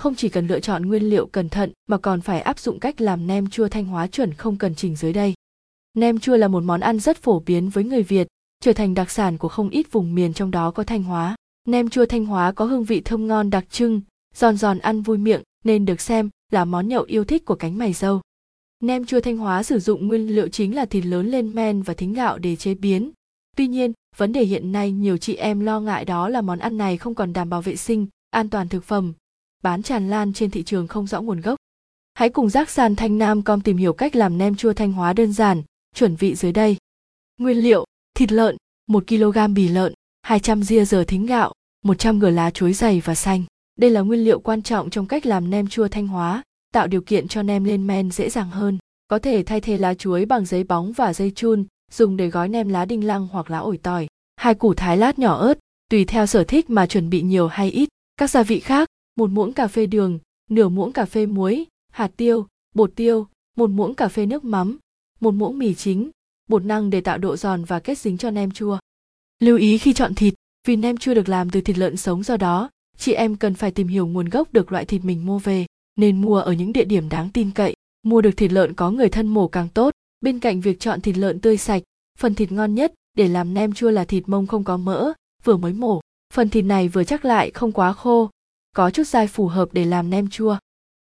không chỉ cần lựa chọn nguyên liệu cẩn thận mà còn phải áp dụng cách làm nem chua thanh hóa chuẩn không cần chỉnh dưới đây. Nem chua là một món ăn rất phổ biến với người việt, trở thành đặc sản của không ít vùng miền trong đó có thanh hóa. Nem chua thanh hóa có hương vị thơm ngon đặc trưng, giòn giòn ăn vui miệng nên được xem là món nhậu yêu thích của cánh mày dâu. Nem chua thanh hóa sử dụng nguyên liệu chính là thịt lớn lên men và thính gạo để chế biến. Tuy nhiên, vấn đề hiện nay nhiều chị em lo ngại đó là món ăn này không còn đảm bảo vệ sinh, an toàn thực phẩm bán tràn lan trên thị trường không rõ nguồn gốc. Hãy cùng giác sàn thanh nam com tìm hiểu cách làm nem chua thanh hóa đơn giản, chuẩn vị dưới đây. Nguyên liệu, thịt lợn 1 kg bì lợn 200 ria giờ thính gạo 100 g lá chuối dày và xanh. Đây là nguyên liệu quan trọng trong cách làm nem chua thanh hóa, tạo điều kiện cho nem lên men dễ dàng hơn. Có thể thay thế lá chuối bằng giấy bóng và dây chun, dùng để gói nem lá đinh lăng hoặc lá ổi tỏi. Hai củ thái lát nhỏ ớt, tùy theo sở thích mà chuẩn bị nhiều hay ít. Các gia vị khác một muỗng cà phê đường, nửa muỗng cà phê muối, hạt tiêu, bột tiêu, một muỗng cà phê nước mắm, một muỗng mì chính, bột năng để tạo độ giòn và kết dính cho nem chua. Lưu ý khi chọn thịt, vì nem chua được làm từ thịt lợn sống do đó, chị em cần phải tìm hiểu nguồn gốc được loại thịt mình mua về, nên mua ở những địa điểm đáng tin cậy. Mua được thịt lợn có người thân mổ càng tốt, bên cạnh việc chọn thịt lợn tươi sạch, phần thịt ngon nhất để làm nem chua là thịt mông không có mỡ, vừa mới mổ. Phần thịt này vừa chắc lại, không quá khô có chút dai phù hợp để làm nem chua.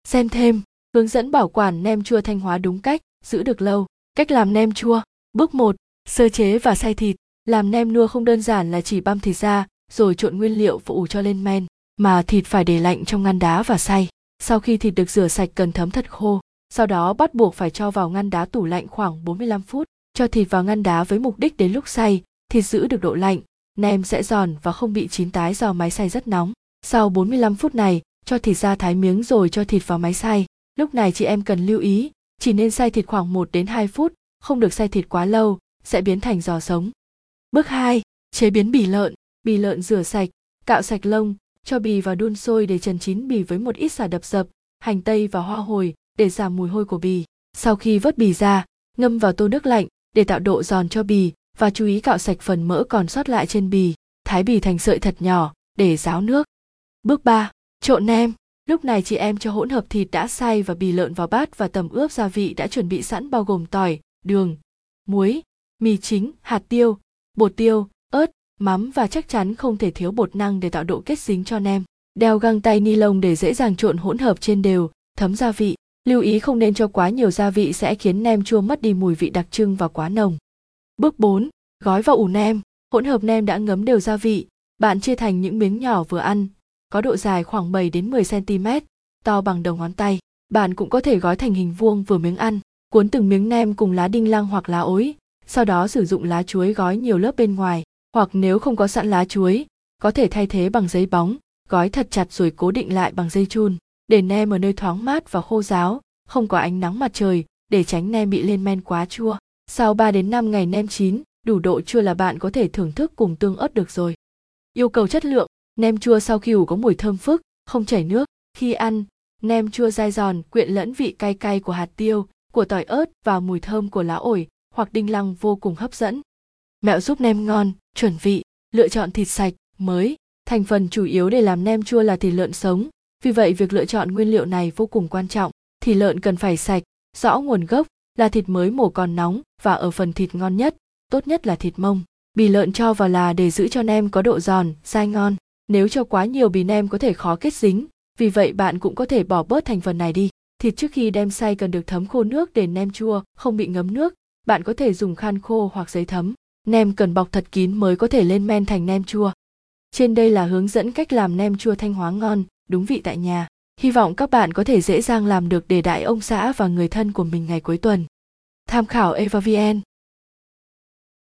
Xem thêm hướng dẫn bảo quản nem chua thanh hóa đúng cách giữ được lâu. Cách làm nem chua. Bước 1, sơ chế và xay thịt. Làm nem nua không đơn giản là chỉ băm thịt ra rồi trộn nguyên liệu và ủ cho lên men mà thịt phải để lạnh trong ngăn đá và xay. Sau khi thịt được rửa sạch cần thấm thật khô sau đó bắt buộc phải cho vào ngăn đá tủ lạnh khoảng 45 phút. Cho thịt vào ngăn đá với mục đích đến lúc xay thịt giữ được độ lạnh nem sẽ giòn và không bị chín tái do máy xay rất nóng sau 45 phút này, cho thịt ra thái miếng rồi cho thịt vào máy xay. Lúc này chị em cần lưu ý, chỉ nên xay thịt khoảng 1 đến 2 phút, không được xay thịt quá lâu, sẽ biến thành giò sống. Bước 2 chế biến bì lợn. Bì lợn rửa sạch, cạo sạch lông, cho bì vào đun sôi để trần chín bì với một ít xả đập dập, hành tây và hoa hồi để giảm mùi hôi của bì. Sau khi vớt bì ra, ngâm vào tô nước lạnh để tạo độ giòn cho bì và chú ý cạo sạch phần mỡ còn sót lại trên bì. Thái bì thành sợi thật nhỏ để ráo nước bước 3. trộn nem lúc này chị em cho hỗn hợp thịt đã xay và bì lợn vào bát và tầm ướp gia vị đã chuẩn bị sẵn bao gồm tỏi đường muối mì chính hạt tiêu bột tiêu ớt mắm và chắc chắn không thể thiếu bột năng để tạo độ kết dính cho nem. Đeo găng tay ni lông để dễ dàng trộn hỗn hợp trên đều, thấm gia vị. Lưu ý không nên cho quá nhiều gia vị sẽ khiến nem chua mất đi mùi vị đặc trưng và quá nồng. Bước 4. Gói vào ủ nem. Hỗn hợp nem đã ngấm đều gia vị, bạn chia thành những miếng nhỏ vừa ăn, có độ dài khoảng 7 đến 10 cm, to bằng đầu ngón tay. Bạn cũng có thể gói thành hình vuông vừa miếng ăn, cuốn từng miếng nem cùng lá đinh lăng hoặc lá ối, sau đó sử dụng lá chuối gói nhiều lớp bên ngoài, hoặc nếu không có sẵn lá chuối có thể thay thế bằng giấy bóng gói thật chặt rồi cố định lại bằng dây chun để nem ở nơi thoáng mát và khô ráo không có ánh nắng mặt trời để tránh nem bị lên men quá chua sau 3 đến 5 ngày nem chín đủ độ chua là bạn có thể thưởng thức cùng tương ớt được rồi yêu cầu chất lượng nem chua sau khi ủ có mùi thơm phức, không chảy nước. Khi ăn, nem chua dai giòn quyện lẫn vị cay cay của hạt tiêu, của tỏi ớt và mùi thơm của lá ổi hoặc đinh lăng vô cùng hấp dẫn. Mẹo giúp nem ngon, chuẩn vị, lựa chọn thịt sạch, mới, thành phần chủ yếu để làm nem chua là thịt lợn sống. Vì vậy, việc lựa chọn nguyên liệu này vô cùng quan trọng. Thịt lợn cần phải sạch, rõ nguồn gốc là thịt mới mổ còn nóng và ở phần thịt ngon nhất, tốt nhất là thịt mông. Bì lợn cho vào là để giữ cho nem có độ giòn, dai ngon nếu cho quá nhiều bì nem có thể khó kết dính vì vậy bạn cũng có thể bỏ bớt thành phần này đi thịt trước khi đem xay cần được thấm khô nước để nem chua không bị ngấm nước bạn có thể dùng khăn khô hoặc giấy thấm nem cần bọc thật kín mới có thể lên men thành nem chua. Trên đây là hướng dẫn cách làm nem chua thanh hóa ngon, đúng vị tại nhà. Hy vọng các bạn có thể dễ dàng làm được để đại ông xã và người thân của mình ngày cuối tuần. Tham khảo EvaVN